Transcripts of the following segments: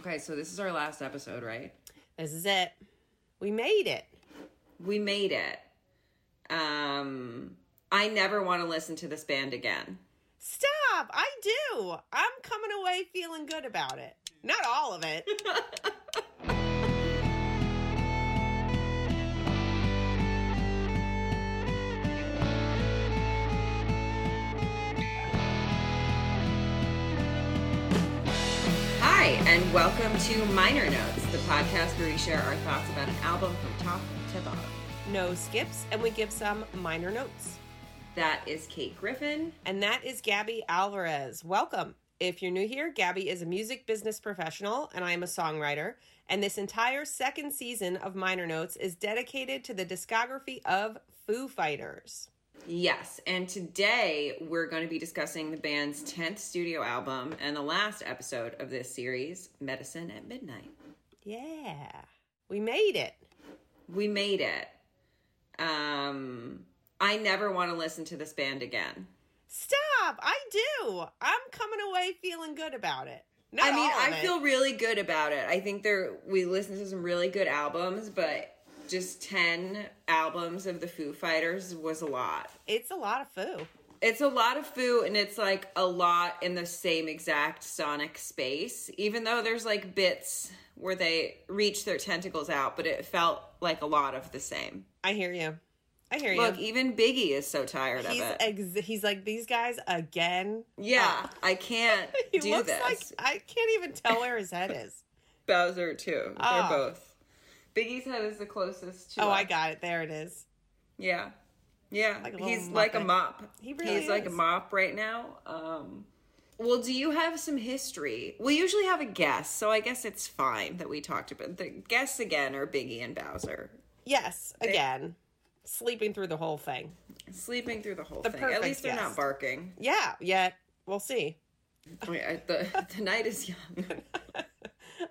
Okay, so this is our last episode, right? This is it. We made it. We made it. Um, I never want to listen to this band again. Stop! I do. I'm coming away feeling good about it. Not all of it. and welcome to Minor Notes, the podcast where we share our thoughts about an album from top to bottom. no skips, and we give some minor notes. That is Kate Griffin. And that is Gabby Alvarez. Welcome. If you're new here, Gabby is a music business professional, and I am a songwriter. And this entire second season of Minor Notes is dedicated to the discography of Foo Fighters. Yes, and today we're going to be discussing the band's 10th studio album and the last episode of this series, Medicine at Midnight. Yeah, we made it. We made it. Um, I never want to listen to this band again. Stop! I do. I'm coming away feeling good about it. Not I mean, I it. feel really good about it. I think there we listened to some really good albums, but just 10 albums of the Foo Fighters was a lot. it's a lot of Foo. It's a lot of Foo and it's like a lot in the same exact sonic space, even though there's like bits where they reach their tentacles out, but it felt like a lot of the same. I hear you. I hear you. Look, even Biggie is so tired He's of it. ex- he's like these guys again. yeah, I can't He do looks this. like I can't even tell where his head is. Bowser too. Oh. They're ah. both. Biggie's head is the closest to Oh, I got it. There it is. Yeah. Yeah. Like He's like a mop. He really He's like a mop right now. Um well, do you have some history? We usually have a guest, so I guess it's fine that we talked about the guests again are Biggie and Bowser. Yes, again, sleeping through the whole thing. Sleeping through the whole The thing. At least they're not barking. Yeah, yet we'll see. Mean, I- the, the night is young.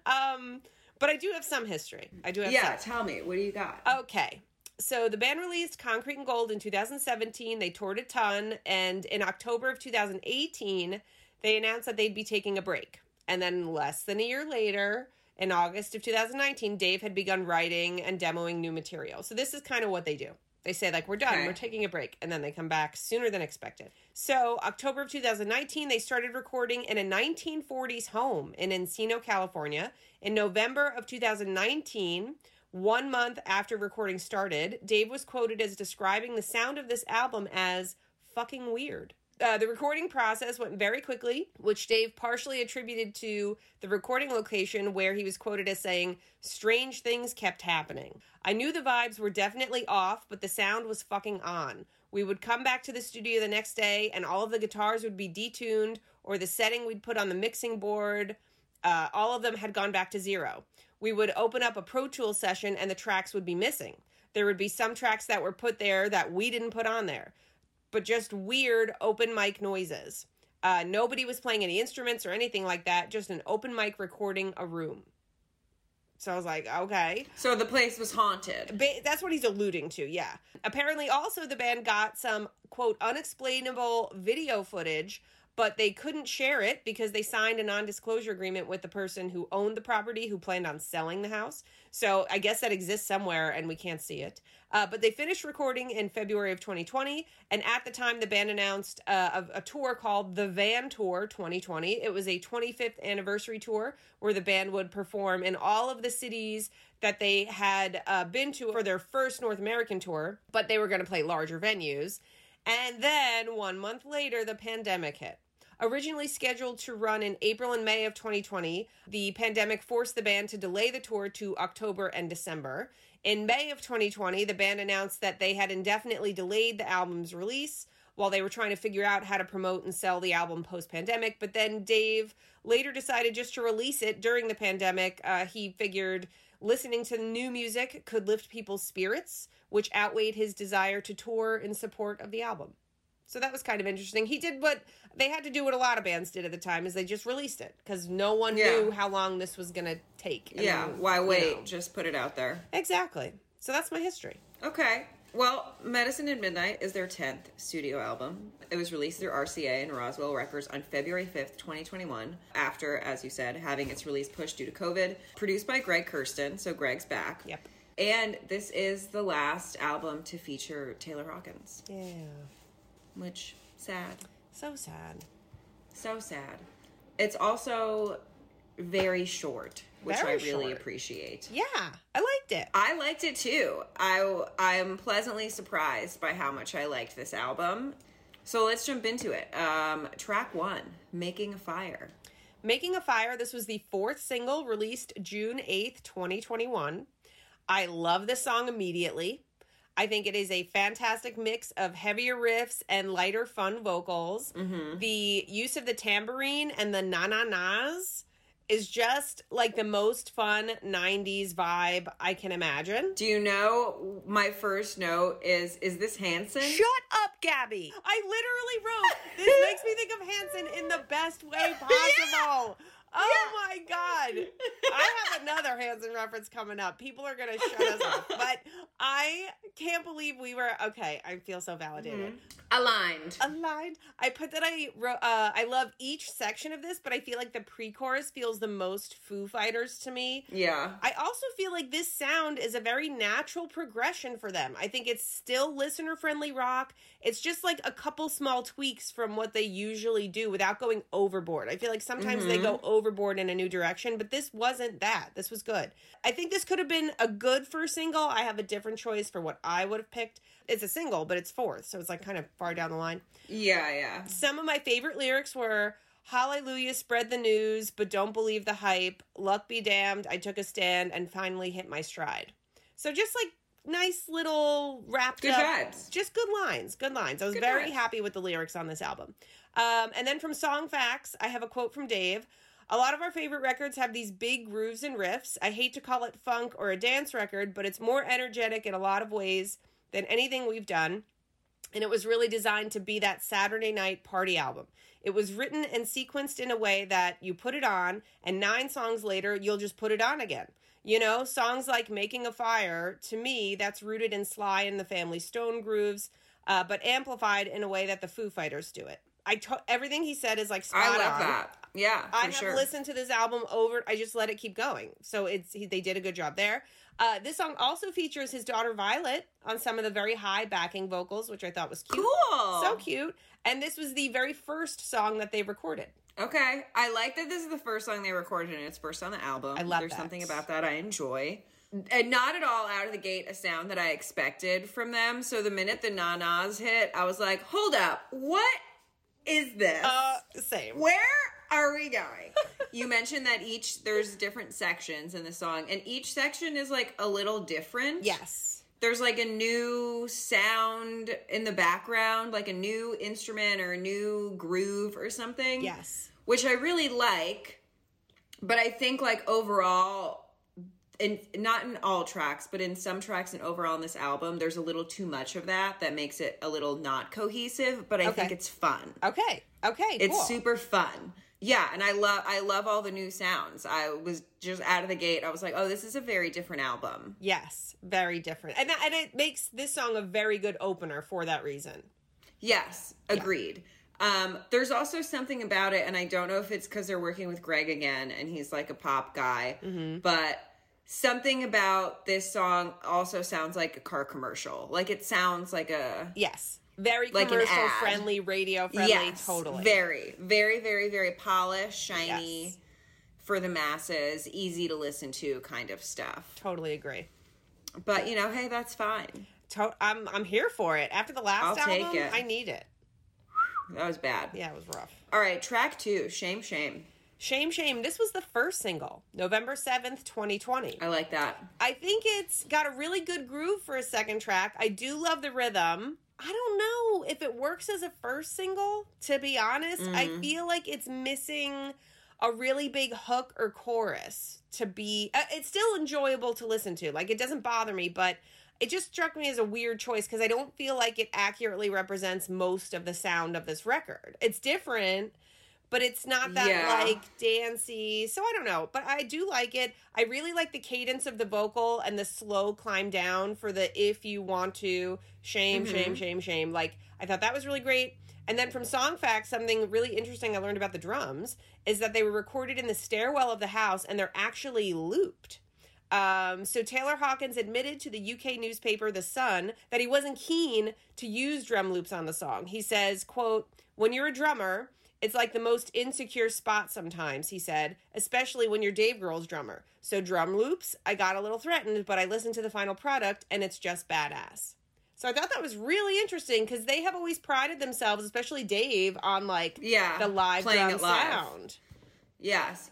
Um, but I do have some history. I do have yeah, some. tell me, what do you got? Okay. So the band released Concrete and Gold in 2017. They toured a ton, and in October of 2018, they announced that they'd be taking a break. And then less than a year later, in August of 2019, Dave had begun writing and demoing new material. So this is kind of what they do. They say like we're done, Okay. we're taking a break, and then they come back sooner than expected. So October of 2019, they started recording in a 1940s home in Encino, California. In November of 2019, one month after recording started, Dave was quoted as describing the sound of this album as fucking weird. Uh, the recording process went very quickly, which Dave partially attributed to the recording location where he was quoted as saying, Strange things kept happening. I knew the vibes were definitely off, but the sound was fucking on. We would come back to the studio the next day, and all of the guitars would be detuned, or the setting we'd put on the mixing board, uh, all of them had gone back to zero. We would open up a Pro Tool session, and the tracks would be missing. There would be some tracks that were put there that we didn't put on there but just weird open mic noises. Uh, nobody was playing any instruments or anything like that, just an open mic recording a room. So I was like, okay. So the place was haunted. Ba- that's what he's alluding to, yeah. Apparently, also, the band got some, quote, unexplainable video footage, but they couldn't share it because they signed a non disclosure agreement with the person who owned the property who planned on selling the house. So I guess that exists somewhere and we can't see it. Uh, but they finished recording in February of 2020. And at the time, the band announced uh, a, a tour called the Van Tour 2020. It was a 25th anniversary tour where the band would perform in all of the cities that they had uh, been to for their first North American tour, but they were going to play larger venues. And then one month later, the pandemic hit. Originally scheduled to run in April and May of 2020, the pandemic forced the band to delay the tour to October and December. In May of 2020, the band announced that they had indefinitely delayed the album's release while they were trying to figure out how to promote and sell the album post pandemic. But then Dave later decided just to release it during the pandemic. Uh, he figured listening to new music could lift people's spirits, which outweighed his desire to tour in support of the album. So that was kind of interesting. He did what they had to do what a lot of bands did at the time is they just released it because no one Yeah. knew how long this was going to take. And Yeah, then, why you wait? know. Just put it out there. Exactly. So that's my history. Okay. Well, Medicine at Midnight is their 10th studio album. It was released through RCA and Roswell Records on February 5th, 2021, after, as you said, having its release pushed due to COVID. Produced by Greg Kurstin, so Greg's back. Yep. And this is the last album to feature Taylor Hawkins, Yeah. Which sad. So sad. So sad. It's also very short, which Very I really short. appreciate. Yeah, I liked it. I liked it too. I I'm pleasantly surprised by how much I liked this album. So let's jump into it. Um, track one, "Making a Fire." Making a Fire, this was the fourth single released June 8th, 2021. I love this song immediately. I think it is a fantastic mix of heavier riffs and lighter, fun vocals. Mm-hmm. The use of the tambourine and the na na nas is just like the most fun 90s vibe I can imagine. Do you know my first note is is this Hanson? Shut up, Gabby. I literally wrote, this makes me think of Hanson in the best way possible. Oh my god. I have another Hanson reference coming up. People are to shut us off. But I can't believe we were okay. I feel so validated. Aligned. Aligned. I put that I wrote uh I love each section of this, but I feel like the pre-chorus feels the most Foo Fighters to me. Yeah. I also feel like this sound is a very natural progression for them. I think it's still listener friendly rock. It's just like a couple small tweaks from what they usually do without going overboard. I feel like sometimes they go overboard in a new direction, but this wasn't that. This was good. I think this could have been a good first single. I have a different choice for what I would have picked. It's a single, but it's fourth, so it's like kind of far down the line. Yeah, yeah. Some of my favorite lyrics were Hallelujah, spread the news, but don't believe the hype. Luck be damned, I took a stand and finally hit my stride. So just like nice little wrapped Good up, vibes. just good lines, good lines. I was Good very vibes. happy with the lyrics on this album. Um, and then from Song Facts, I have a quote from Dave. A lot of our favorite records have these big grooves and riffs. I hate to call it funk or a dance record, but it's more energetic in a lot of ways than anything we've done and it was really designed to be that Saturday night party album. It was written and sequenced in a way that you put it on, and nine songs later, you'll just put it on again. You know, songs like Making a Fire, to me, that's rooted in Sly and the Family Stone grooves, uh, but amplified in a way that the Foo Fighters do it. I to- everything he said is like spot I love on. that. Yeah, for I have sure. listened to this album over. I just let it keep going. So it's he, they did a good job there. Uh, this song also features his daughter Violet on some of the very high backing vocals, which I thought was cute. Cool. So cute. And this was the very first song that they recorded. Okay, I like that this is the first song they recorded and it's first on the album. I love There's that. something about that I enjoy. And not at all out of the gate a sound that I expected from them. So the minute the na-nas hit, I was like, hold up, what is this? Uh, same. Where are we going? you mentioned that each there's different sections in the song, and each section is like a little different. Yes. There's like a new sound in the background, like a new instrument or a new groove or something. Yes. Which I really like. But I think like overall in not in all tracks, but in some tracks and overall in this album, there's a little too much of that that makes it a little not cohesive, but I Okay. think it's fun. Okay. Okay. It's cool. super fun. Yeah, and I love I love all the new sounds. I was just out of the gate. I was like, "Oh, this is a very different album." Yes. Very different. And that, and it makes this song a very good opener for that reason. Yes, agreed. Um, there's also something about it, and I don't know if it's because they're working with Greg again, and he's like a pop guy, Mm-hmm. but something about this song also sounds like a car commercial. Like it sounds like a Yes. Very Like commercial friendly, radio friendly, yes, totally. very, very, very, very polished, shiny Yes. for the masses, easy to listen to kind of stuff. Totally agree. But you know, hey, that's fine. To- I'm I'm here for it. After the last I'll album. I need it. That was bad. Yeah, it was rough. All right, track two, shame, shame. Shame, shame. This was the first single, November 7th, 2020. I like that. I think it's got a really good groove for a second track. I do love the rhythm. I don't know if it works as a first single, to be honest. I feel like it's missing a really big hook or chorus to be. Uh, it's still enjoyable to listen to. Like, it doesn't bother me, but it just struck me as a weird choice because I don't feel like it accurately represents most of the sound of this record. It's different, but it's not that Yeah. like dancey. So I don't know, but I do like it. I really like the cadence of the vocal and the slow climb down for the if you want to shame, Mm-hmm. shame, shame, shame. Like I thought that was really great. And then from Song Facts, something really interesting I learned about the drums is that they were recorded in the stairwell of the house and they're actually looped. Um, so Taylor Hawkins admitted to the UK newspaper The Sun that he wasn't keen to use drum loops on the song. He says, quote, when you're a drummer, it's like the most insecure spot sometimes, he said, especially when you're Dave Grohl's drummer. So drum loops, I got a little threatened, but I listened to the final product and it's just badass. So I thought that was really interesting because they have always prided themselves, especially Dave, on like Yeah, the live drum live. sound. Yes.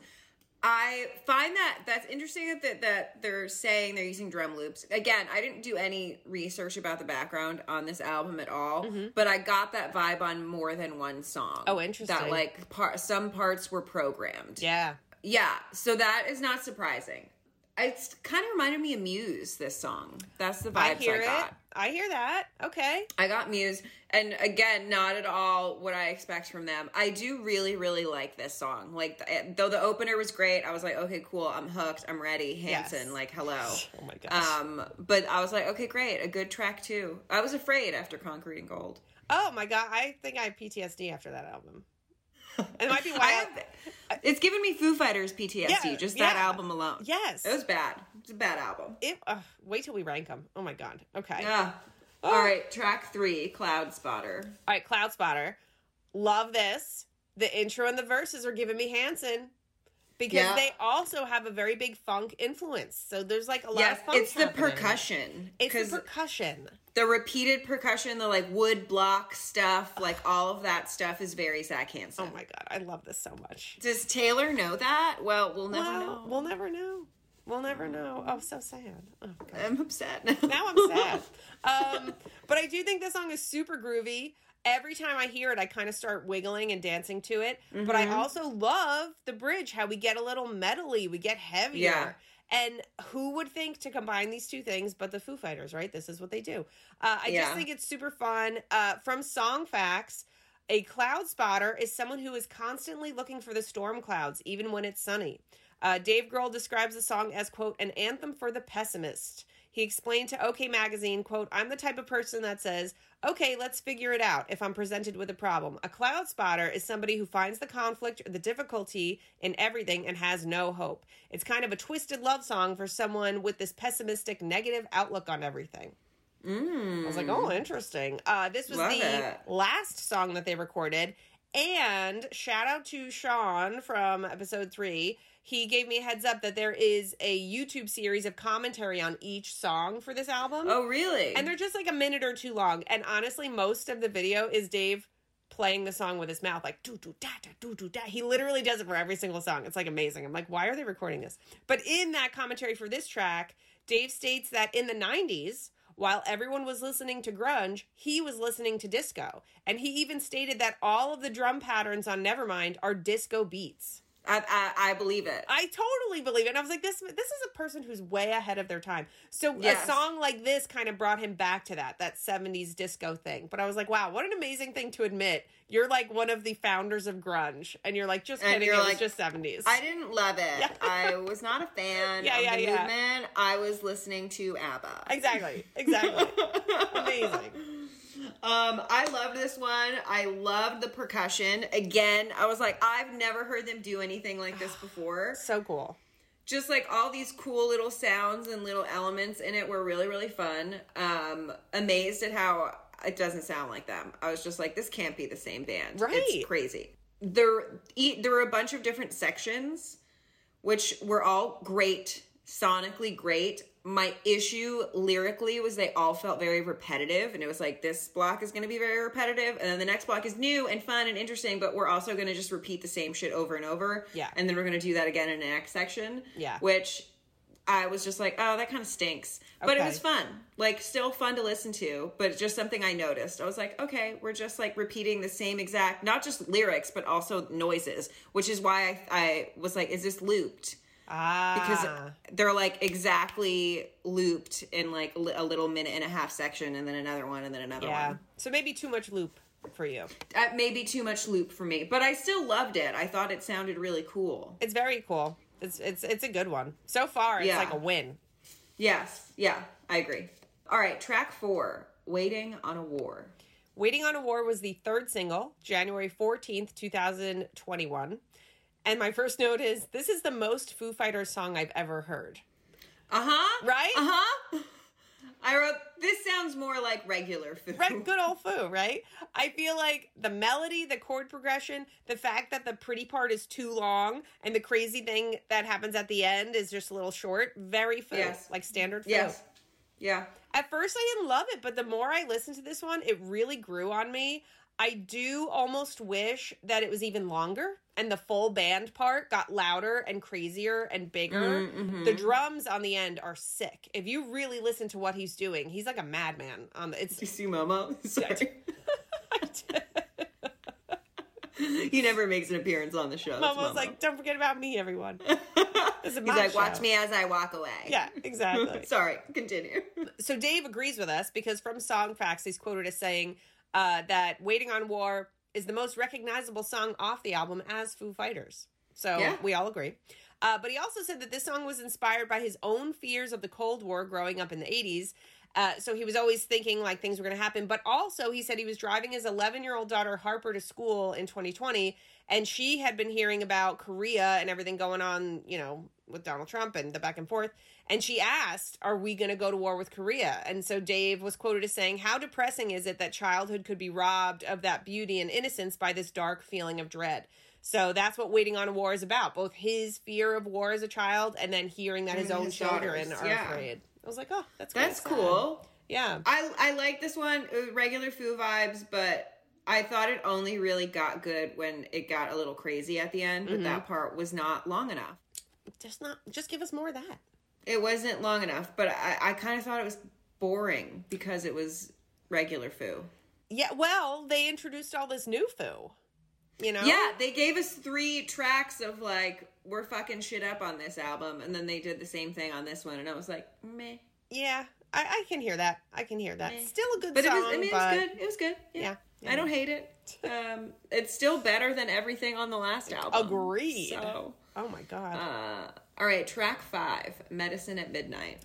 I find that that's interesting that that they're saying they're using drum loops. Again, I didn't do any research about the background on this album at all, but I got that vibe on more than one song. Mm-hmm. Oh, interesting. That like par- some parts were programmed. Yeah. Yeah, so that is not surprising. It's kind of reminded me of Muse. This song. That's the vibes I I, hear it. got. I hear that. Okay. I got Muse, and again, not at all what I expect from them. I do really, really like this song. Like, though the opener was great, I was like, okay, cool, I'm hooked, I'm ready. Hanson, Yes. like, hello. Oh my gosh. Um, but I was like, okay, great, a good track too. I was afraid after Concrete and Gold. oh my god, I think I have PTSD after that album. It might be why. I have, it's given me Foo Fighters PTSD, Yeah, just that yeah. album alone. yes. It was bad. It's a bad album. It- ugh, wait till we rank them. Oh my god. Okay. Yeah. Oh. All right, track three, Cloud Spotter. All right, Cloud Spotter. Love this. The intro and the verses are giving me Hanson because Yeah. they also have a very big funk influence. So there's like a lot Yes, of funk. it's the percussion. It's the percussion. the repeated percussion, the like wood block stuff, like all of that stuff is very Zac Hanson. Oh my god, I love this so much. Does Taylor know that? Well, we'll never well, know. we'll never know. We'll never know. Oh, so sad. Oh. I'm upset. now I'm sad. Um, but I do think this song is super groovy. Every time I hear it, I kind of start wiggling and dancing to it. But I Mhm. also love the bridge, how we get a little metally, we get heavier. Yeah. And who would think to combine these two things but the Foo Fighters, right? This is what they do. Uh, I Yeah. just think it's super fun. Uh, from Song Facts, a cloud spotter is someone who is constantly looking for the storm clouds, even when it's sunny. Uh, Dave Grohl describes the song as, quote, an anthem for the pessimist. He explained to OK Magazine, quote, I'm the type of person that says, okay, let's figure it out if I'm presented with a problem. A cloud spotter is somebody who finds the conflict or the difficulty in everything and has no hope. It's kind of a twisted love song for someone with this pessimistic, negative outlook on everything. mm. I was like, oh, interesting. Uh, this was Love the it. last song that they recorded. And shout out to Sean from episode three. He gave me a heads up that there is a YouTube series of commentary on each song for this album. Oh, really? And they're just like a minute or two long. And honestly, most of the video is Dave playing the song with his mouth, like doo doo da da doo doo da. He literally does it for every single song. It's like amazing. I'm like, why are they recording this? But in that commentary for this track, Dave states that in the 90s, while everyone was listening to grunge, he was listening to disco. And he even stated that all of the drum patterns on Nevermind are disco beats. I, I, I believe it. I totally believe it. And I was like, this this is a person who's way ahead of their time. So Yes. a song like this kind of brought him back to that, that 70s disco thing. But I was like, wow, what an amazing thing to admit. You're like one of the founders of grunge. And you're like, just And kidding, it like, was just 70s. I didn't love it. Yeah. I was not a fan Yeah, of yeah, the yeah. movement. I was listening to ABBA. exactly. Exactly. Amazing. Um, I loved this one. I loved the percussion. Again, I was like, I've never heard them do anything like this before. So cool. Just like all these cool little sounds and little elements in it were really, really fun. Um, amazed at how it doesn't sound like them. I was just like, this can't be the same band. Right. It's crazy. There, there were a bunch of different sections, which were all great, sonically great. My issue lyrically was they all felt very repetitive, and it was like this block is going to be very repetitive, and then the next block is new and fun and interesting, but we're also going to just repeat the same shit over and over. Yeah. and then we're going to do that again in the next section. Yeah. which I was just like, oh, that kind of stinks, but it was fun, like still fun to listen to, but just something I noticed. I was like, okay, we're just like repeating the same exact, not just lyrics, but also noises, which is why I, I was like, is this looped? Ah. because they're like exactly looped in like a little minute and a half section and then another one and then another yeah. one So maybe too much loop. for you. Uh, maybe too much loop for me, but I still loved it. I thought it sounded really cool. It's very cool. It's it's it's a good one. So far, it's Yeah. like a win. Yes, yeah, I agree. All right, track four, "Waiting on a War." Waiting on a War was the third single, January 14th, 2021. And my first note is this is the most Foo Fighters song I've ever heard. Uh huh. Right? Uh huh. I wrote this sounds more like regular foo. Right, good old Foo, right? I feel like the melody, the chord progression, the fact that the pretty part is too long, and the crazy thing that happens at the end is just a little short, very Foo, Yes. like standard Foo. Yes. Yeah. At first, I didn't love it, but the more I listened to this one, it really grew on me. I do almost wish that it was even longer and the full band part got louder and crazier and bigger. Mm-hmm. The drums on the end are sick. If you really listen to what he's doing, he's like a madman on the it's You see Momo? Sorry. he never makes an appearance on the show. Momo's Momo. like, don't forget about me, everyone. This is He's like, show." watch me as I walk away. Yeah, exactly. Sorry, continue. so Dave agrees with us because from Song Facts, he's quoted as saying uh, that "Waiting on War" is the most recognizable song off the album as Foo Fighters. So Yeah. we all agree. Uh, but he also said that this song was inspired by his own fears of the Cold War growing up in the 80s. Uh, so he was always thinking like things were going to happen. But also, he said he was driving his 11 year old daughter Harper to school in 2020, and she had been hearing about Korea and everything going on, you know, with Donald Trump and the back and forth. And she asked, Are we going to go to war with Korea? And so Dave was quoted as saying, How depressing is it that childhood could be robbed of that beauty and innocence by this dark feeling of dread? So that's what Waiting on a War is about. Both his fear of war as a child and then hearing that his own his children daughters, are yeah. afraid. I was like, Oh, that's That's sad." cool. Yeah. I I like this one. Regular Foo vibes, but I thought it only really got good when it got a little crazy at the end. But Mm-hmm. that part was not long enough. Just not, just give us more of that. It wasn't long enough, but I, I kind of thought it was boring because it was regular Foo. Yeah, well, they introduced all this new foo. You know? Yeah, they gave us three tracks of like we're fucking shit up on this album, and then they did the same thing on this one, and I was like, meh. Yeah. I, I can hear that. I can hear that. Eh. Still a good But it song. was, I mean, but it was good. It was good. Yeah, Yeah, yeah. I don't hate it. Um, it's still better than everything on the last album. Agreed. So, Oh my god. uh, all right, track five, "Medicine at Midnight."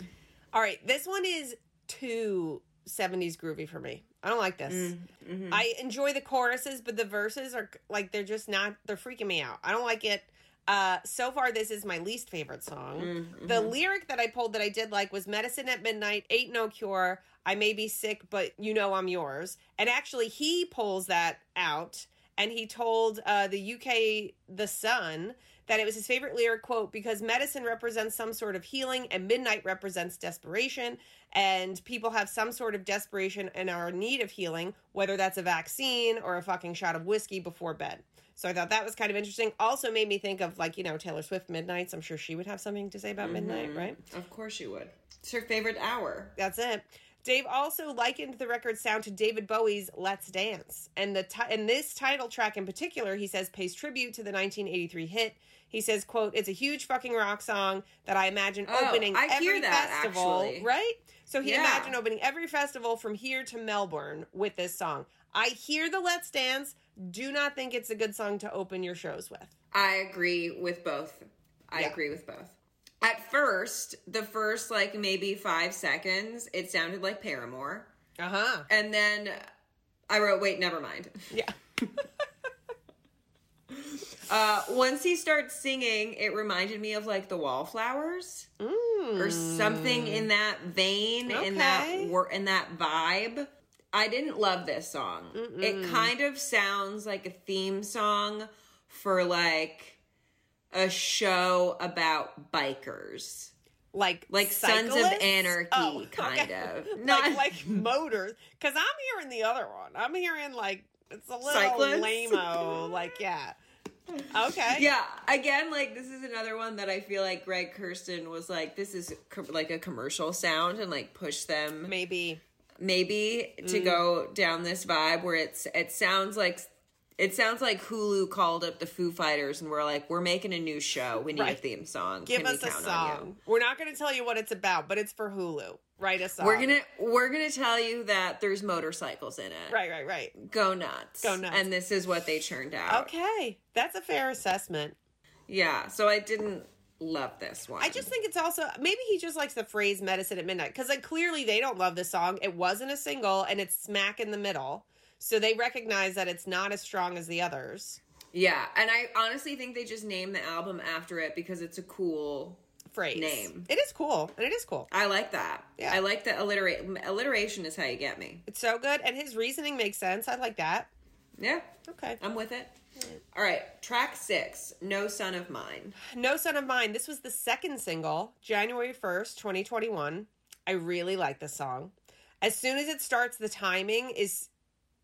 All right, this one is too 70s groovy for me. I don't like this. Mm-hmm. I enjoy the choruses, but the verses are like they're just not they're freaking me out. I don't like it. Uh so far this is my least favorite song. Mm-hmm. The lyric that I pulled that I did like was medicine at midnight, ain't no cure. I may be sick, but you know I'm yours. And actually he pulls that out and he told uh the UK The Sun that it was his favorite lyric quote because medicine represents some sort of healing and midnight represents desperation and people have some sort of desperation and are in need of healing whether that's a vaccine or a fucking shot of whiskey before bed so i thought that was kind of interesting also made me think of like you know taylor swift midnights i'm sure she would have something to say about midnight mm-hmm. right Of course she would. It's her favorite hour. that's it. Dave also likened the record sound to David Bowie's "Let's Dance," and the ti- and this title track in particular, he says, pays tribute to the 1983 hit. He says, "quote It's a huge fucking rock song that I imagine Oh, opening I every hear that, festival, actually. right? So he Yeah. imagined opening every festival from here to Melbourne with this song. I hear the "Let's Dance." Do not think it's a good song to open your shows with. I agree with both. I Yeah. agree with both. At first, the first like maybe five seconds, it sounded like Paramore. Uh huh. And then I wrote, wait, never mind. Yeah. Uh, once he starts singing, it reminded me of like the Wallflowers or something in that vein, in that Okay. wor- in that vibe. I didn't love this song. It kind of sounds like a theme song for like a show about bikers. Like Like Sons of? Anarchy, Oh, kind okay. of. like Not like motors because i'm hearing the other one i'm hearing like it's a little Cyclists? lame-o like yeah okay Yeah, again, like this is another one that I feel like Greg Kurstin was like, this is co- like a commercial sound and like push them maybe maybe to Mm. go down this vibe where it's it sounds like It sounds like Hulu called up the Foo Fighters and we're like, we're making a new show. We need Right. a theme song. Give Can us a song. We're not going to tell you what it's about, but it's for Hulu. Write a song. We're gonna we're gonna tell you that there's motorcycles in it. Right, right, right. Go nuts. Go nuts. And this is what they churned out. Okay, that's a fair assessment. Yeah. So I didn't love this one. I just think it's also maybe he just likes the phrase "medicine at midnight" because like clearly they don't love this song. It wasn't a single, and it's smack in the middle, so they recognize that it's not as strong as the others. Yeah, and I honestly think they just named the album after it because it's a cool. Phrase Name. It is cool, and it is cool. I like that. Yeah. I like the alliterate. Alliteration is how you get me. It's so good, and his reasoning makes sense. I like that. Yeah, Okay. I'm with it. All right, track six, "No Son of Mine." No Son of Mine. This was the second single, January 1st, 2021. I really like this song. As soon as it starts, the timing is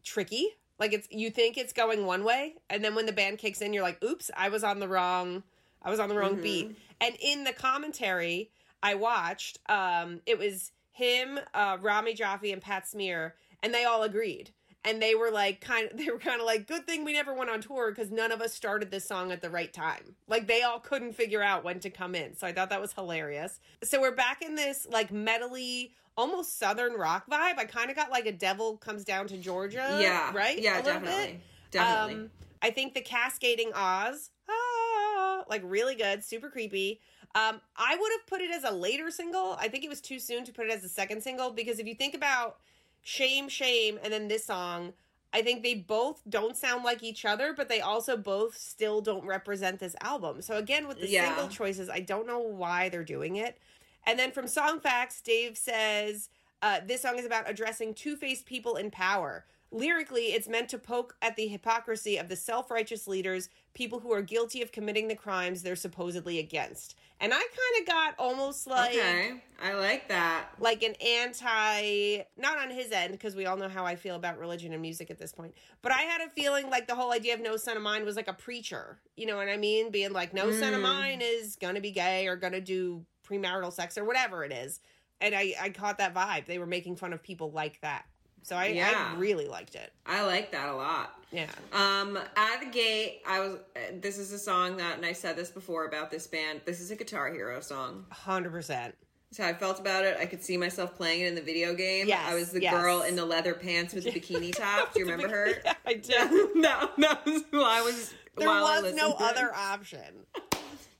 tricky. Like it's you think it's going one way, and then when the band kicks in, you're like, oops, I was on the wrong I was on the wrong beat. And in the commentary I watched, um, it was him, uh, Rami Jaffee, and Pat Smear, and they all agreed. And they were like, kind of, they were kind of like, good thing we never went on tour because none of us started this song at the right time. Like they all couldn't figure out when to come in. So I thought that was hilarious. So we're back in this like metally, almost southern rock vibe. I kind of got like a Devil Comes Down to Georgia. yeah, right. Yeah, definitely, bit. definitely. Um, I think the cascading Oz, ah, like really good, super creepy. Um, I would have put it as a later single. I think it was too soon to put it as a second single because if you think about Shame, Shame, and then this song, I think they both don't sound like each other, but they also both still don't represent this album. So again, with the Yeah. single choices, I don't know why they're doing it. And then from Song Facts, Dave says uh, this song is about addressing two faced people in power. Lyrically, it's meant to poke at the hypocrisy of the self righteous leaders, people who are guilty of committing the crimes they're supposedly against. And I kind of got almost like okay, I like that. like an anti not on his end because we all know how I feel about religion and music at this point. But I had a feeling like the whole idea of no son of mine was like a preacher. You know what I mean? Being like no son of Mm. mine is going to be gay or going to do premarital sex or whatever it is. And I I caught that vibe. They were making fun of people like that. So I, Yeah. I really liked it. I like that a lot. Yeah. Um, at the gate, I was. uh, This is a song that, and I said this before about this band. This is a Guitar Hero song. 100%. That's how I felt about it. I could see myself playing it in the video game. Yes, I was the yes. girl in the leather pants with the bikini top. Do you remember her? Yeah, I do. no, no, who I was. There was no to it. other option.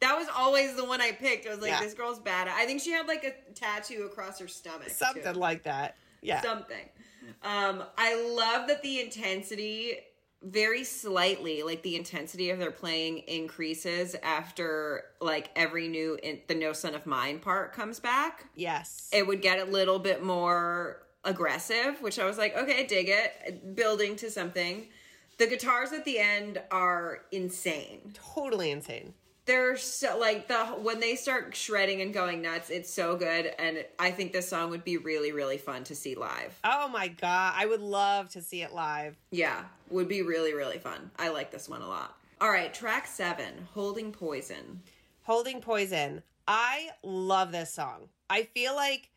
That was always the one I picked. I was like, Yeah. this girl's bad. I think she had like a tattoo across her stomach. Something too. like that. Yeah. something. Um, I love that the intensity very slightly, like the intensity of their playing increases after like every new in, the No Son of Mine part comes back. yes. It would get a little bit more aggressive, which I was like, okay, dig it, building to something. The guitars at the end are insane. totally insane. They're so like the when they start shredding and going nuts, it's so good, and I think this song would be really really fun to see live. Oh my god, I would love to see it live. Yeah, would be really, really fun. I like this one a lot. All right, track seven, Holding Poison. Holding Poison. I love this song. I feel like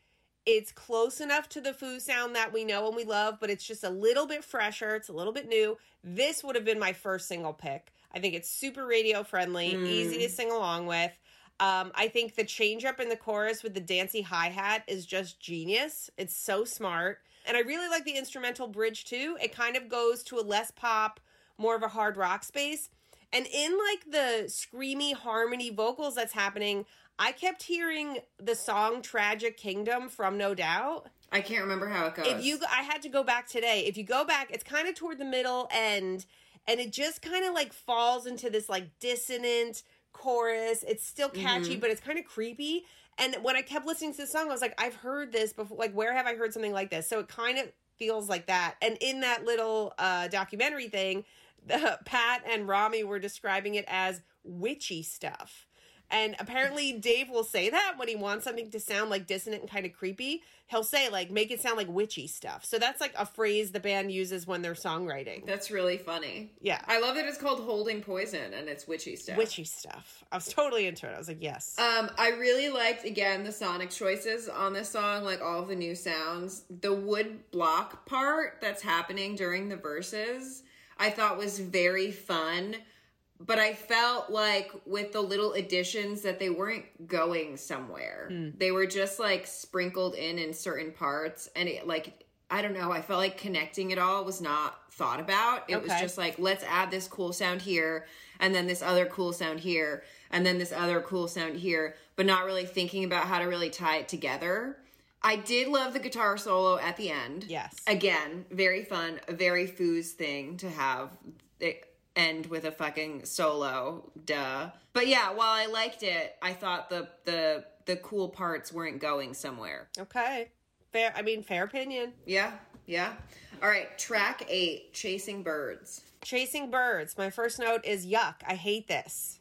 it's close enough to the Foo sound that we know and we love, but it's just a little bit fresher. It's a little bit new. This would have been my first single pick. I think it's super radio friendly, easy to sing along with. Um, I think the change up in the chorus with the dancey hi hat is just genius. It's so smart. And I really like the instrumental bridge too. It kind of goes to a less pop, more of a hard rock space. And in like the screamy harmony vocals that's happening, I kept hearing the song Tragic Kingdom from No Doubt. I can't remember how it goes. If you I had to go back today. If you go back, it's kind of toward the middle end and it just kind of like falls into this like dissonant chorus. It's still catchy, but it's kind of creepy. And when I kept listening to the song, I was like, I've heard this before. Like, where have I heard something like this? So it kind of feels like that. And in that little uh, documentary thing, the, Pat and Rami were describing it as witchy stuff. And apparently, Dave will say that when he wants something to sound like dissonant and kind of creepy. He'll say, like, make it sound like witchy stuff. So that's like a phrase the band uses when they're songwriting. That's really funny. Yeah. I love that it's called Holding Poison and it's witchy stuff. Witchy stuff. I was totally into it. I was like, yes. Um, I really liked again the sonic choices on this song, like all of the new sounds. The wood block part that's happening during the verses. I thought was very fun, but I felt like with the little additions that they weren't going somewhere. Hmm. They were just like sprinkled in in certain parts and it like I don't know, I felt like connecting it all was not thought about. It was just like let's add this cool sound here and then this other cool sound here and then this other cool sound here, but not really thinking about how to really tie it together. I did love the guitar solo at the end. Yes. Again, very fun, a very foos thing to have it end with a fucking solo. Duh. But yeah, while I liked it, I thought the the the cool parts weren't going somewhere. Okay. Fair. I mean, fair opinion. Yeah, yeah. All right, track eight, Chasing Birds. Chasing birds. My first note is yuck. I hate this.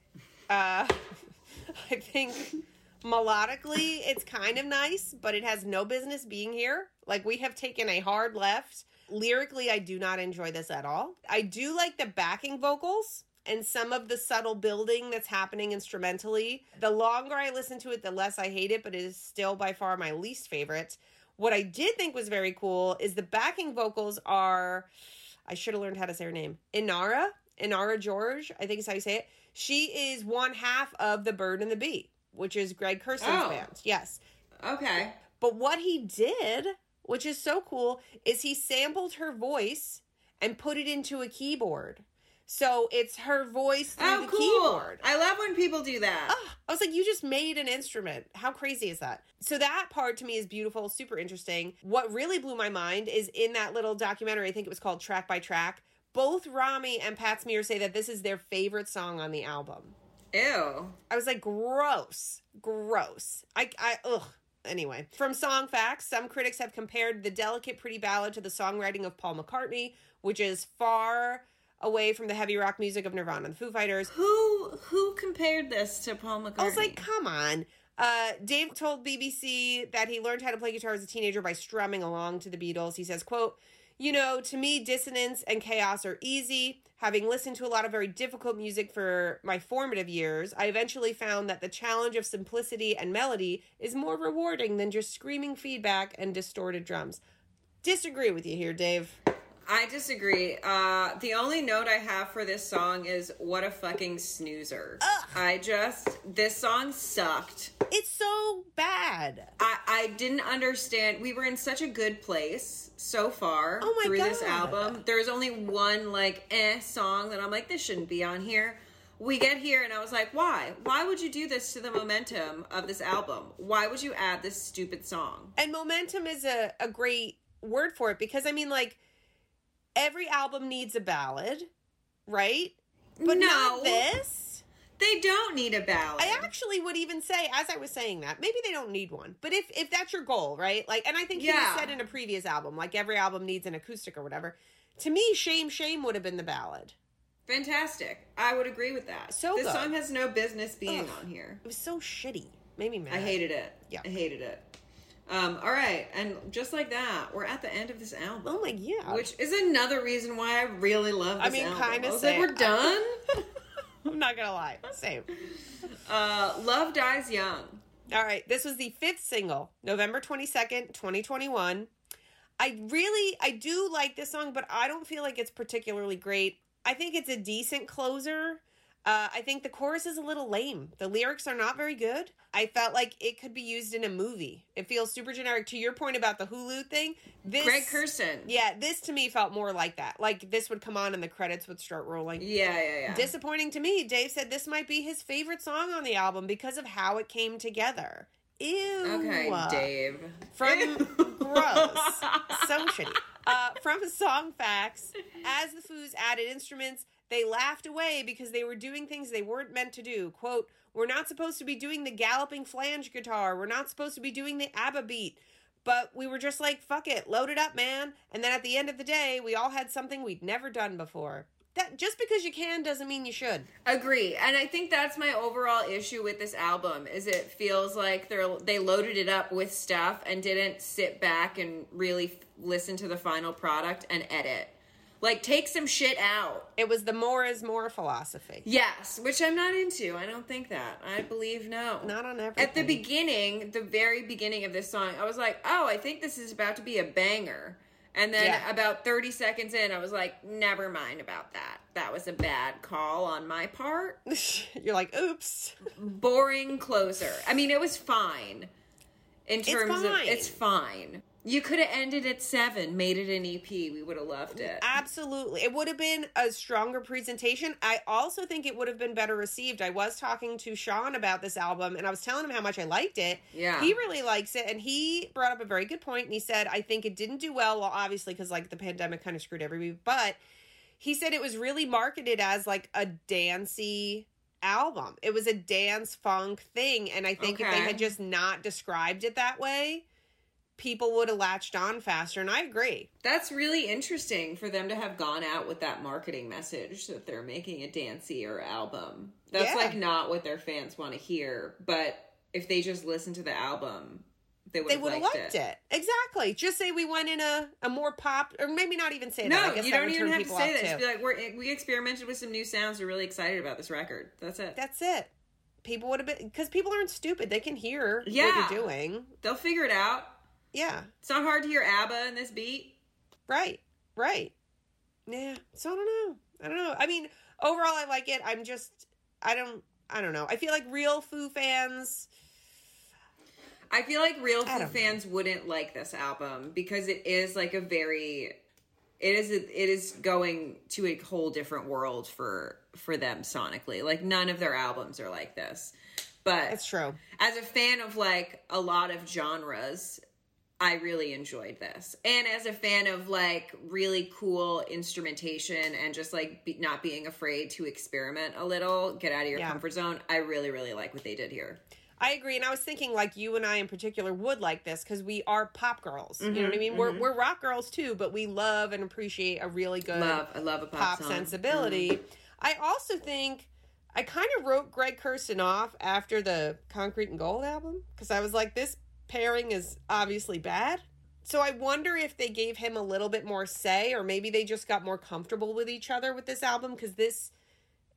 Uh, I think melodically it's kind of nice, but it has no business being here. Like we have taken a hard left. Lyrically, I do not enjoy this at all. I do like the backing vocals and some of the subtle building that's happening instrumentally. The longer I listen to it, the less I hate it, but it is still by far my least favorite. What I did think was very cool is the backing vocals are I should have learned how to say her name. Inara, Inara George, I think is how you say it. She is one half of the Bird and the Bee, which is Greg Kurstin's Oh. band. Yes. Okay. But what he did, which is so cool, is he sampled her voice and put it into a keyboard. So it's her voice through Oh, the cool. keyboard. I love when people do that. Ah, I was like, you just made an instrument. How crazy is that? So that part to me is beautiful, super interesting. What really blew my mind is in that little documentary, I think it was called Track by Track. Both Rami and Pat Smear say that this is their favorite song on the album. Ew. I was like, gross, gross. I, I, ugh. Anyway, from Song Facts, some critics have compared the delicate, pretty ballad to the songwriting of Paul McCartney, which is far away from the heavy rock music of Nirvana and the Foo Fighters. Who who compared this to Paul McCartney? I was like, come on. Uh, Dave told BBC that he learned how to play guitar as a teenager by strumming along to the Beatles. He says, quote, you know, to me, dissonance and chaos are easy. Having listened to a lot of very difficult music for my formative years, I eventually found that the challenge of simplicity and melody is more rewarding than just screaming feedback and distorted drums. Disagree with you here, Dave. I disagree. Uh, the only note I have for this song is what a fucking snoozer. I just this song sucked. It's so bad. I, I didn't understand. We were in such a good place so far Oh my through this album. There's only one like eh song that I'm like this shouldn't be on here. We get here and I was like, why? Why would you do this to the momentum of this album? Why would you add this stupid song? And momentum is a, a great word for it because I mean like every album needs a ballad, right? But No. not this. They don't need a ballad. I actually would even say, as I was saying that, maybe they don't need one. But if if that's your goal, right? Like, and I think he Yeah. said in a previous album, like every album needs an acoustic or whatever. To me, "Shame, Shame" would have been the ballad. Fantastic. I would agree with that. So this good. song has no business being Ugh. on here. It was so shitty. Made me mad. I hated it. Yeah. I hated it. Um, all right, and just like that, we're at the end of this album. Oh my yeah. Which is another reason why I really love this I mean, kinda I like, we're done? I'm not gonna lie. Same. uh, Love Dies Young. All right, this was the fifth single, November 22nd, 2021. I really I do like this song, but I don't feel like it's particularly great. I think it's a decent closer. Uh, I think the chorus is a little lame. The lyrics are not very good. I felt like it could be used in a movie. It feels super generic. To your point about the Hulu thing, this Greg Kurstin. Yeah, this to me felt more like that. Like this would come on and the credits would start rolling. Yeah, yeah, yeah. Disappointing to me. Dave said this might be his favorite song on the album because of how it came together. Ew. okay, Dave. From gross. So shitty. Uh, from Song Facts, as the Foos added instruments, they laughed away because they were doing things they weren't meant to do. Quote, We're not supposed to be doing the galloping flange guitar. We're not supposed to be doing the ABBA beat. But we were just like, fuck it, load it up, man. And then at the end of the day, we all had something we'd never done before. That just because you can doesn't mean you should. Agree, and I think that's my overall issue with this album is it feels like they're they loaded it up with stuff and didn't sit back and really f- listen to the final product and edit. Like take some shit out. It was the more is more philosophy. Yes, which I'm not into. I don't think that. I believe no. Not on everything. At the beginning, the very beginning of this song, I was like, "Oh, I think this is about to be a banger." And then Yeah. about 30 seconds in, I was like, never mind about that. That was a bad call on my part. You're like, oops. Boring closer. I mean, it was fine in terms of fine. it's fine. You could have ended at seven, made it an EP. We would have loved it. Absolutely. It would have been a stronger presentation. I also think it would have been better received. I was talking to Sean about this album and I was telling him how much I liked it. Yeah. He really likes it and he brought up a very good point and he said, I think it didn't do well. Well, obviously, because like the pandemic kind of screwed everybody, but he said it was really marketed as like a dancey album. It was a dance funk thing. And I think if they had just not described it that way, people would have latched on faster. And I agree. That's really interesting for them to have gone out with that marketing message that they're making a dancier album. That's Yeah. like not what their fans want to hear. But if they just listen to the album, they would have liked, liked it. it. Exactly. Just say we went in a, a more pop, or maybe not even say that. No, I guess you don't even have to say that. Just be like, we're, eh, we experimented with some new sounds. We're really excited about this record. That's it. That's it. People would have been because people aren't stupid. They can hear Yeah. what you're doing. They'll figure it out. Yeah. It's not hard to hear ABBA in this beat. Right. Right. Yeah. So I don't know. I don't know. I mean, overall, I like it. I'm just. I don't. I don't know. I feel like real Foo fans. I feel like real Foo don't know. fans wouldn't like this album because it is like a very it is it is going to a whole different world for for them sonically. Like none of their albums are like this. But That's true. as a fan of like a lot of genres, I really enjoyed this. And as a fan of like really cool instrumentation and just like be, not being afraid to experiment a little, get out of your Yeah. comfort zone, I really really like what they did here. I agree, and I was thinking like you and I in particular would like this because we are pop girls. You know what I Mhm, mean? We're we're rock girls too, but we love and appreciate a really good Love, I love a pop, pop song. Mm-hmm. sensibility. I also think I kind of wrote Greg Kurstin off after the Concrete and Gold album because I was like, this pairing is obviously bad. So I wonder if they gave him a little bit more say, or maybe they just got more comfortable with each other with this album because this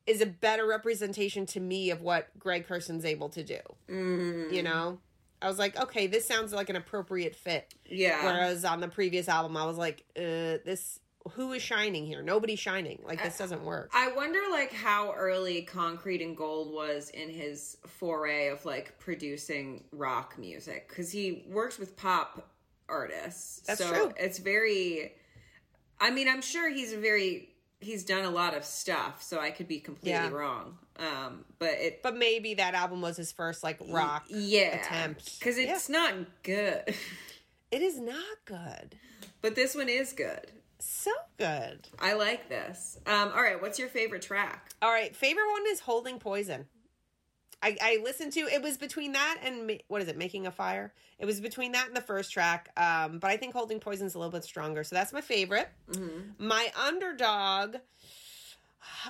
is a better representation to me of what Greg Kurstin's able to do. Mm, You know, I was like, okay, this sounds like an appropriate fit. yeah. Whereas on the previous album, I was like, uh, this who is shining here? Nobody's shining. Like this doesn't work. I wonder like how early Concrete and Gold was in his foray of like producing rock music cuz he works with pop artists. That's so true. it's very I mean, I'm sure he's a very he's done a lot of stuff, so I could be completely Yeah. wrong. Um but it But maybe that album was his first like rock. yeah, attempt. cuz it's not good. It is not good. but this one is good. So good. I like this. Um all right, what's your favorite track? All right, favorite one is Holding Poison. I, I listened to it was between that and what is it making a fire it was between that and the first track um but i think holding poison's a little bit stronger so that's my favorite Mm-hmm. my underdog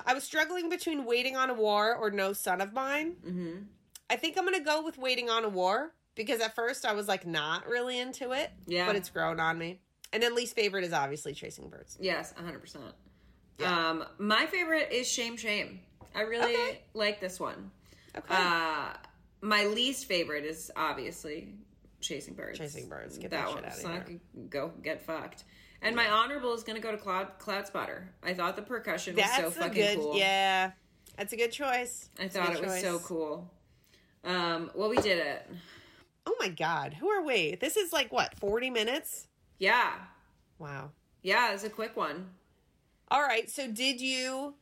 i was struggling between waiting on a war or no son of mine mm-hmm. i think i'm gonna go with waiting on a war because at first i was like not really into it Yeah. but it's grown on me and then least favorite is obviously chasing birds Yes, 100%. Yeah. Um, my favorite is Shame Shame. I really Okay. like this one. okay Uh, my least favorite is obviously Chasing Birds. Chasing Birds. Get that shit one's outta not gonna go get fucked. And my honorable is going to go to Cloud Cloud Spotter. I thought the percussion was that's so fucking good cool. yeah that's a good choice I That's thought it was so cool. Um, well, we did it. Oh my god, who are we? This is like what, 40 minutes? Yeah, Wow. yeah, it's a quick one. All right, so did you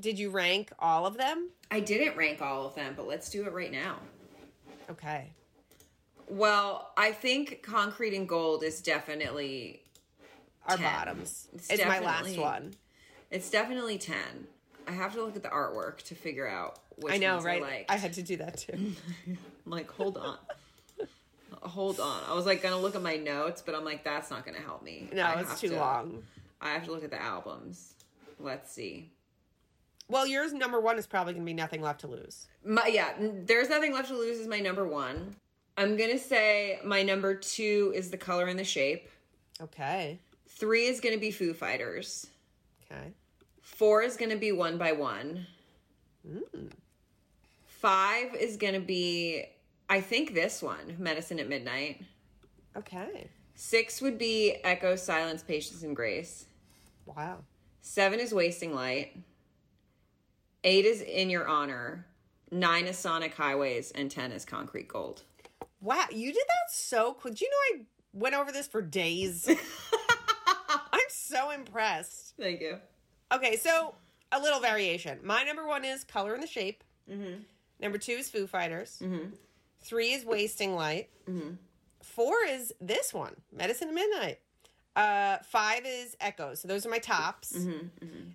did you rank all of them? I didn't rank all of them, but let's do it right now. Okay. Well, I think Concrete and Gold is definitely Our 10. bottoms. It's It's, my last one. It's definitely 10. I have to look at the artwork to figure out which I know, right? I. I had to do that too. Like, hold on. hold on. I was like gonna look at my notes, but I'm like, that's not gonna help me. No, I it's too to- long. I have to look at the albums. Let's see. Well, yours number one is probably gonna be nothing left to lose. My yeah, there's nothing left to lose is my number one. I'm gonna say my number two is the color and the shape. Okay. Three is gonna be Foo Fighters. Okay. Four is gonna be one by one. Mm. Five is gonna be I think this one, Medicine at Midnight. Okay. Six would be Echo, Silence, Patience, and Grace. Wow. Seven is Wasting Light. Eight is In Your Honor. Nine is Sonic Highways. And ten is Concrete Gold. Wow, you did that so quick. Do you know I went over this for days? I'm so impressed. Thank you. Okay, so a little variation. My number one is Color and the Shape. Mm-hmm. Number two is Foo Fighters. Mm-hmm. Three is Wasting Light. Mm-hmm. Four is this one, Medicine at Midnight. Uh, five is Echoes. So those are my tops. Mm-hmm.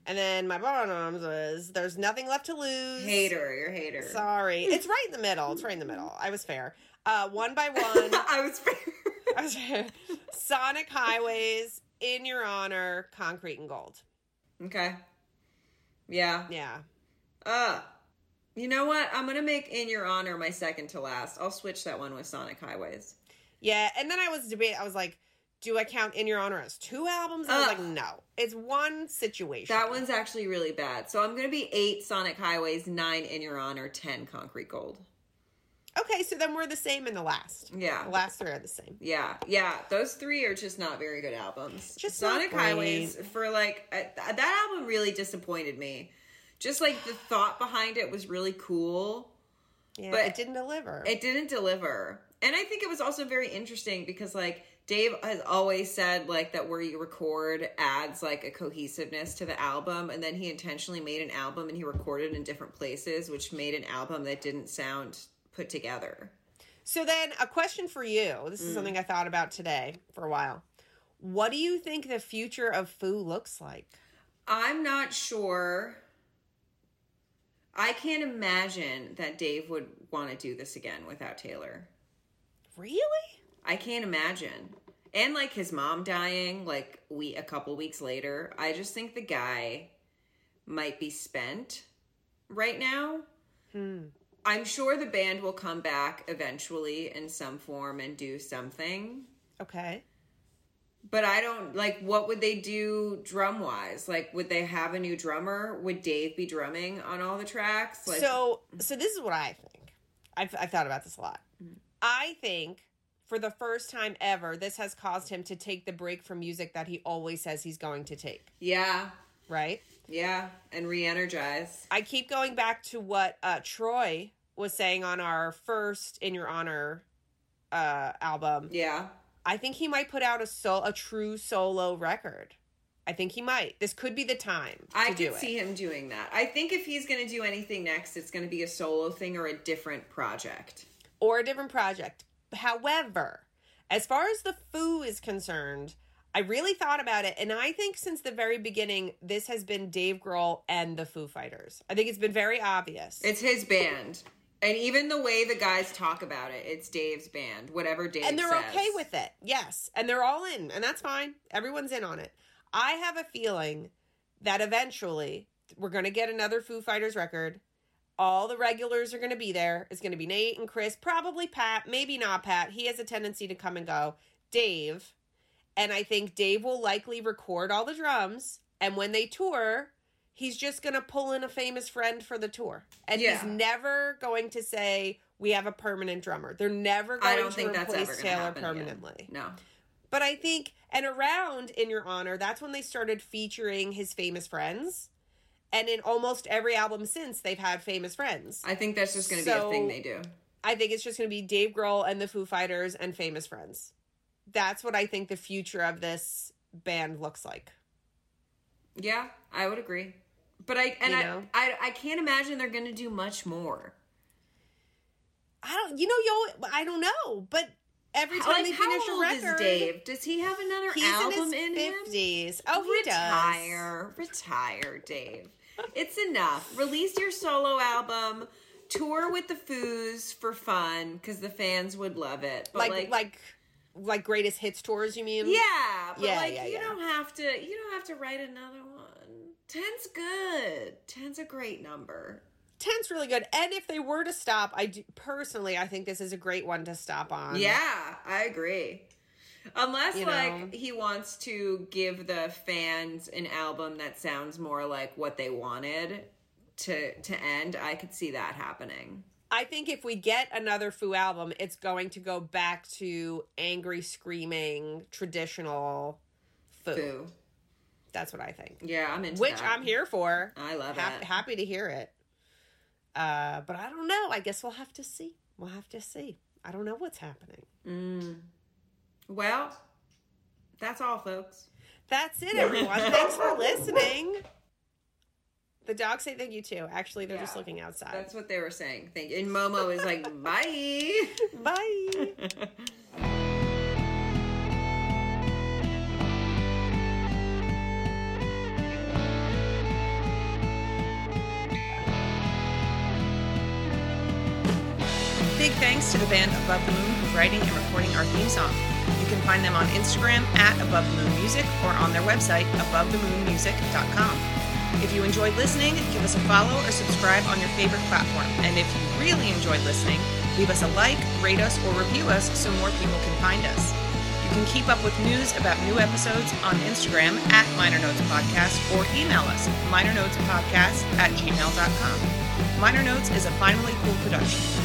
And then my bottoms is There's Nothing Left to Lose. Hater, you're a hater. Sorry. It's right in the middle. It's right in the middle. I was fair. Uh, one by one. I was fair. I was fair. Sonic Highways, In Your Honor, Concrete and Gold. okay. Yeah. Yeah. Uh, you know what? I'm gonna make In Your Honor my second to last. I'll switch that one with Sonic Highways. Yeah. And then I was debating, I was like, do I count In Your Honor as two albums? I was like, no. It's one situation. That one's actually really bad. So I'm gonna be eight Sonic Highways, nine In Your Honor, ten Concrete Gold. Okay, so then we're the same in the last. Yeah. The last three are the same. Yeah, yeah, those three are just not very good albums. Just Sonic. Highways for like uh, th- that album really disappointed me. Just like the thought behind it was really cool. Yeah, But it didn't deliver. It didn't deliver. And I think it was also very interesting because like Dave has always said like that where you record adds like a cohesiveness to the album and then he intentionally made an album and he recorded in different places which made an album that didn't sound put together. so then, a question for you. This is Mm. something I thought about today for a while. What do you think the future of Foo looks like? I'm not sure. I can't imagine that Dave would want to do this again without Taylor. Really? I can't imagine. And like his mom dying like we a couple weeks later, I just think the guy might be spent right now. Hmm. I'm sure the band will come back eventually in some form and do something. Okay. But I don't like what would they do drum wise? Like would they have a new drummer? Would Dave be drumming on all the tracks? Like so, so this is what I think. I've, I've thought about this a lot. Mm. I think for the first time ever, this has caused him to take the break from music that he always says he's going to take. Yeah. Right? Yeah, and re-energize. I keep going back to what uh, Troy was saying on our first In Your Honor uh, album. Yeah. I think he might put out a sol- a true solo record. I think he might. This could be the time to I do could see him doing that. I think if he's going to do anything next, it's going to be a solo thing or a different project. or a different project. However, as far as the Foo is concerned, I really thought about it, and I think since the very beginning, this has been Dave Grohl and the Foo Fighters. I think it's been very obvious. It's his band. And even the way the guys talk about it, it's Dave's band, whatever Dave and they're says. okay with it. Yes, and they're all in, and that's fine. Everyone's in on it. I have a feeling that eventually we're going to get another Foo Fighters record. All the regulars are going to be there. It's going to be Nate and Chris, probably Pat, maybe not Pat. He has a tendency to come and go. Dave, and I think Dave will likely record all the drums. And when they tour, he's just going to pull in a famous friend for the tour. And Yeah. he's never going to say, We have a permanent drummer. They're never going to replace Taylor happen again. permanently. No. But I think, and around In Your Honor, that's when they started featuring his famous friends. And in almost every album since, they've had famous friends. I think that's just going to be a thing they do. I think it's just going to be Dave Grohl and the Foo Fighters and famous friends. That's what I think the future of this band looks like. Yeah, I would agree. But I and I? I I can't imagine they're going to do much more. I don't, you know, yo, I don't know, but every time like they how finish a old record, is Dave? Does he have another he's album in his him? fifties. Oh, he does. retire, retire, Dave. It's enough. Release your solo album. Tour with the Foos for fun because the fans would love it. But Like, like, like, like, greatest hits tours. You mean? yeah, but Yeah, like yeah, you yeah. don't have to. You don't have to write another one. Ten's good. Ten's a great number. Ten's really good. And if they were to stop, I do, personally, I think this is a great one to stop on. Yeah, I agree. Unless You like know. he wants to give the fans an album that sounds more like what they wanted to to end, I could see that happening. I think if we get another Foo album, it's going to go back to angry, screaming, traditional Foo. Foo. That's what I think. Yeah, I'm into Which that. I'm here for. I love Hap- it. Happy to hear it. Uh, but I don't know. I guess we'll have to see. We'll have to see. I don't know what's happening. Mm. Well, that's all, folks. That's it, everyone. Thanks for listening. The dogs say thank you too. Actually, they're just looking outside. That's what they were saying. Thank you. And Momo is like, bye. Bye. the band Above the Moon for writing and recording our theme song. You can find them on Instagram at Above the Moon Music or on their website, abovethemoonmusic.com. If you enjoyed listening, give us a follow or subscribe on your favorite platform. And if you really enjoyed listening, leave us a like, rate us, or review us so more people can find us. You can keep up with news about new episodes on Instagram at Minor Notes Podcast or email us minornotespodcast at gmail.com. Minor Notes is a finally cool production.